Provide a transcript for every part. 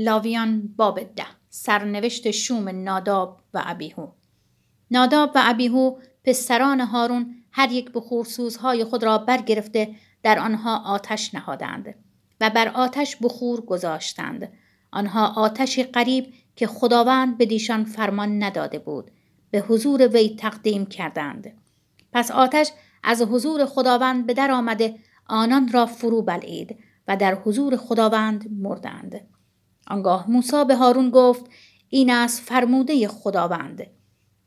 لاویان باب ده سرنوشت شوم ناداب و ابیهو. ناداب و ابیهو پسران هارون هر یک بخورسوزهای خود را برگرفته در آنها آتش نهادند و بر آتش بخور گذاشتند. آنها آتشی قریب که خداوند به دیشان فرمان نداده بود به حضور وی تقدیم کردند. پس آتش از حضور خداوند به در آمده آنان را فرو بلعید و در حضور خداوند مردند. آنگاه موسی به هارون گفت این از فرموده خداوند.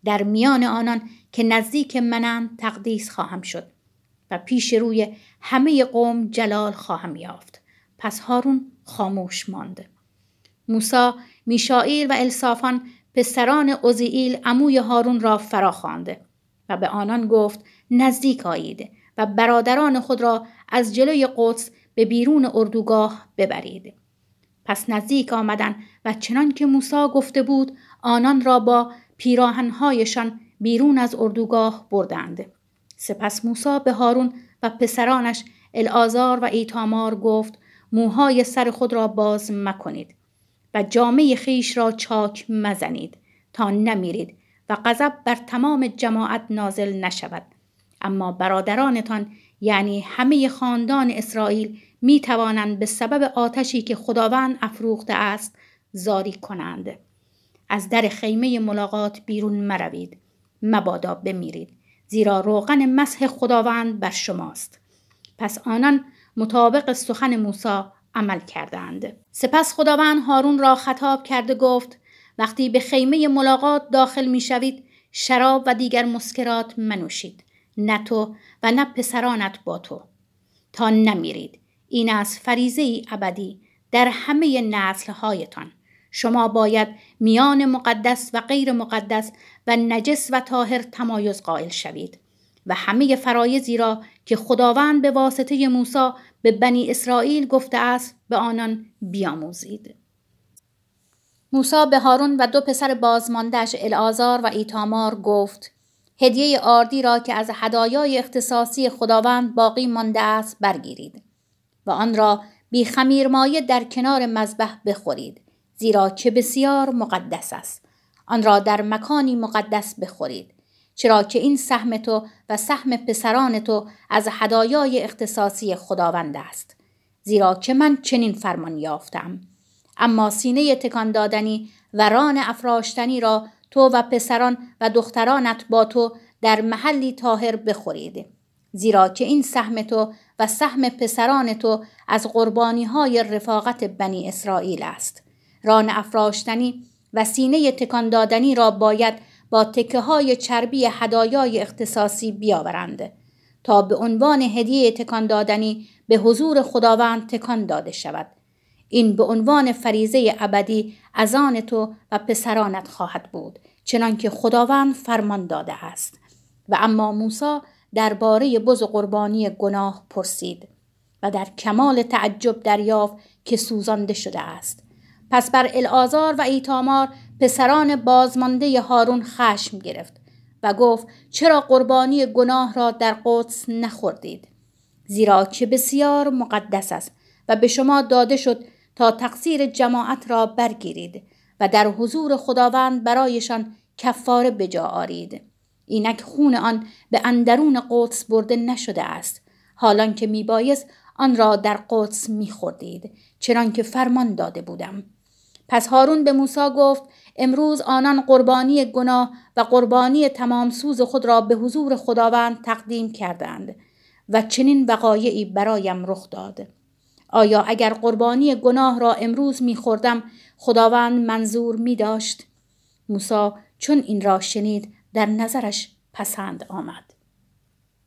در میان آنان که نزدیک منند تقدیس خواهم شد و پیش روی همه قوم جلال خواهم یافت. پس هارون خاموش ماند. موسا میشائیل و الصافان پسران عزیئیل عموی هارون را فراخوانده و به آنان گفت نزدیک آیید و برادران خود را از جلوی قدس به بیرون اردوگاه ببرید. پس نزدیک آمدن و چنان که موسی گفته بود آنان را با پیراهنهایشان بیرون از اردوگاه بردند. سپس موسی به هارون و پسرانش الازار و ایتامار گفت موهای سر خود را باز مکنید و جامعه خیش را چاک مزنید تا نمیرید و غضب بر تمام جماعت نازل نشود. اما برادرانتان یعنی همه خاندان اسرائیل می توانند به سبب آتشی که خداوند افروخته است زاری کنند. از در خیمه ملاقات بیرون مروید. مبادا بمیرید. زیرا روغن مسح خداوند بر شماست. پس آنان مطابق سخن موسی عمل کردند. سپس خداوند هارون را خطاب کرده گفت وقتی به خیمه ملاقات داخل می شوید شراب و دیگر مسکرات منوشید. نه تو و نه پسرانت با تو. تا نمیرید. این از فریزه ابدی در همه نسلهایتان. شما باید میان مقدس و غیر مقدس و نجس و طاهر تمایز قائل شوید و همه فرایزی را که خداوند به واسطه موسی به بنی اسرائیل گفته است به آنان بیاموزید. موسی به هارون و دو پسر بازماندهش الازار و ایتامار گفت هدیه آردی را که از هدایای اختصاصی خداوند باقی مانده است برگیرید. و آن را بی خمیر مایه در کنار مذبح بخورید زیرا که بسیار مقدس است. آن را در مکانی مقدس بخورید چرا که این سهم تو و سهم پسران تو از هدایای اختصاصی خداوند است. زیرا که من چنین فرمان یافتم. اما سینه تکان دادنی و ران افراشتنی را تو و پسران و دخترانت با تو در محلی طاهر بخورید. زیرا که این سهم تو و سهم پسران تو از قربانی های رفاقت بنی اسرائیل است. ران افراشتنی و سینه تکان دادنی را باید با تکه های چربی هدایای اختصاصی بیاورند تا به عنوان هدیه تکان دادنی به حضور خداوند تکان داده شود. این به عنوان فریزه ابدی از آن تو و پسرانت خواهد بود چنانکه خداوند فرمان داده است. و اما موسی درباره بز قربانی گناه پرسید و در کمال تعجب دریافت که سوزانده شده است. پس بر الازار و ایتامار پسران بازمانده هارون خشم گرفت و گفت چرا قربانی گناه را در قدس نخوردید؟ زیرا که بسیار مقدس است و به شما داده شد تا تقصیر جماعت را برگیرید و در حضور خداوند برایشان کفاره بجا آرید. اینک خون آن به اندرون قدس برده نشده است. حالان که میبایست آن را در قدس میخوردید چنانکه فرمان داده بودم. پس هارون به موسی گفت امروز آنان قربانی گناه و قربانی تمام سوز خود را به حضور خداوند تقدیم کردند و چنین وقایعی برایم رخ داد. آیا اگر قربانی گناه را امروز میخوردم خداوند منظور می داشت؟ موسی چون این را شنید در نظرش پسند آمد.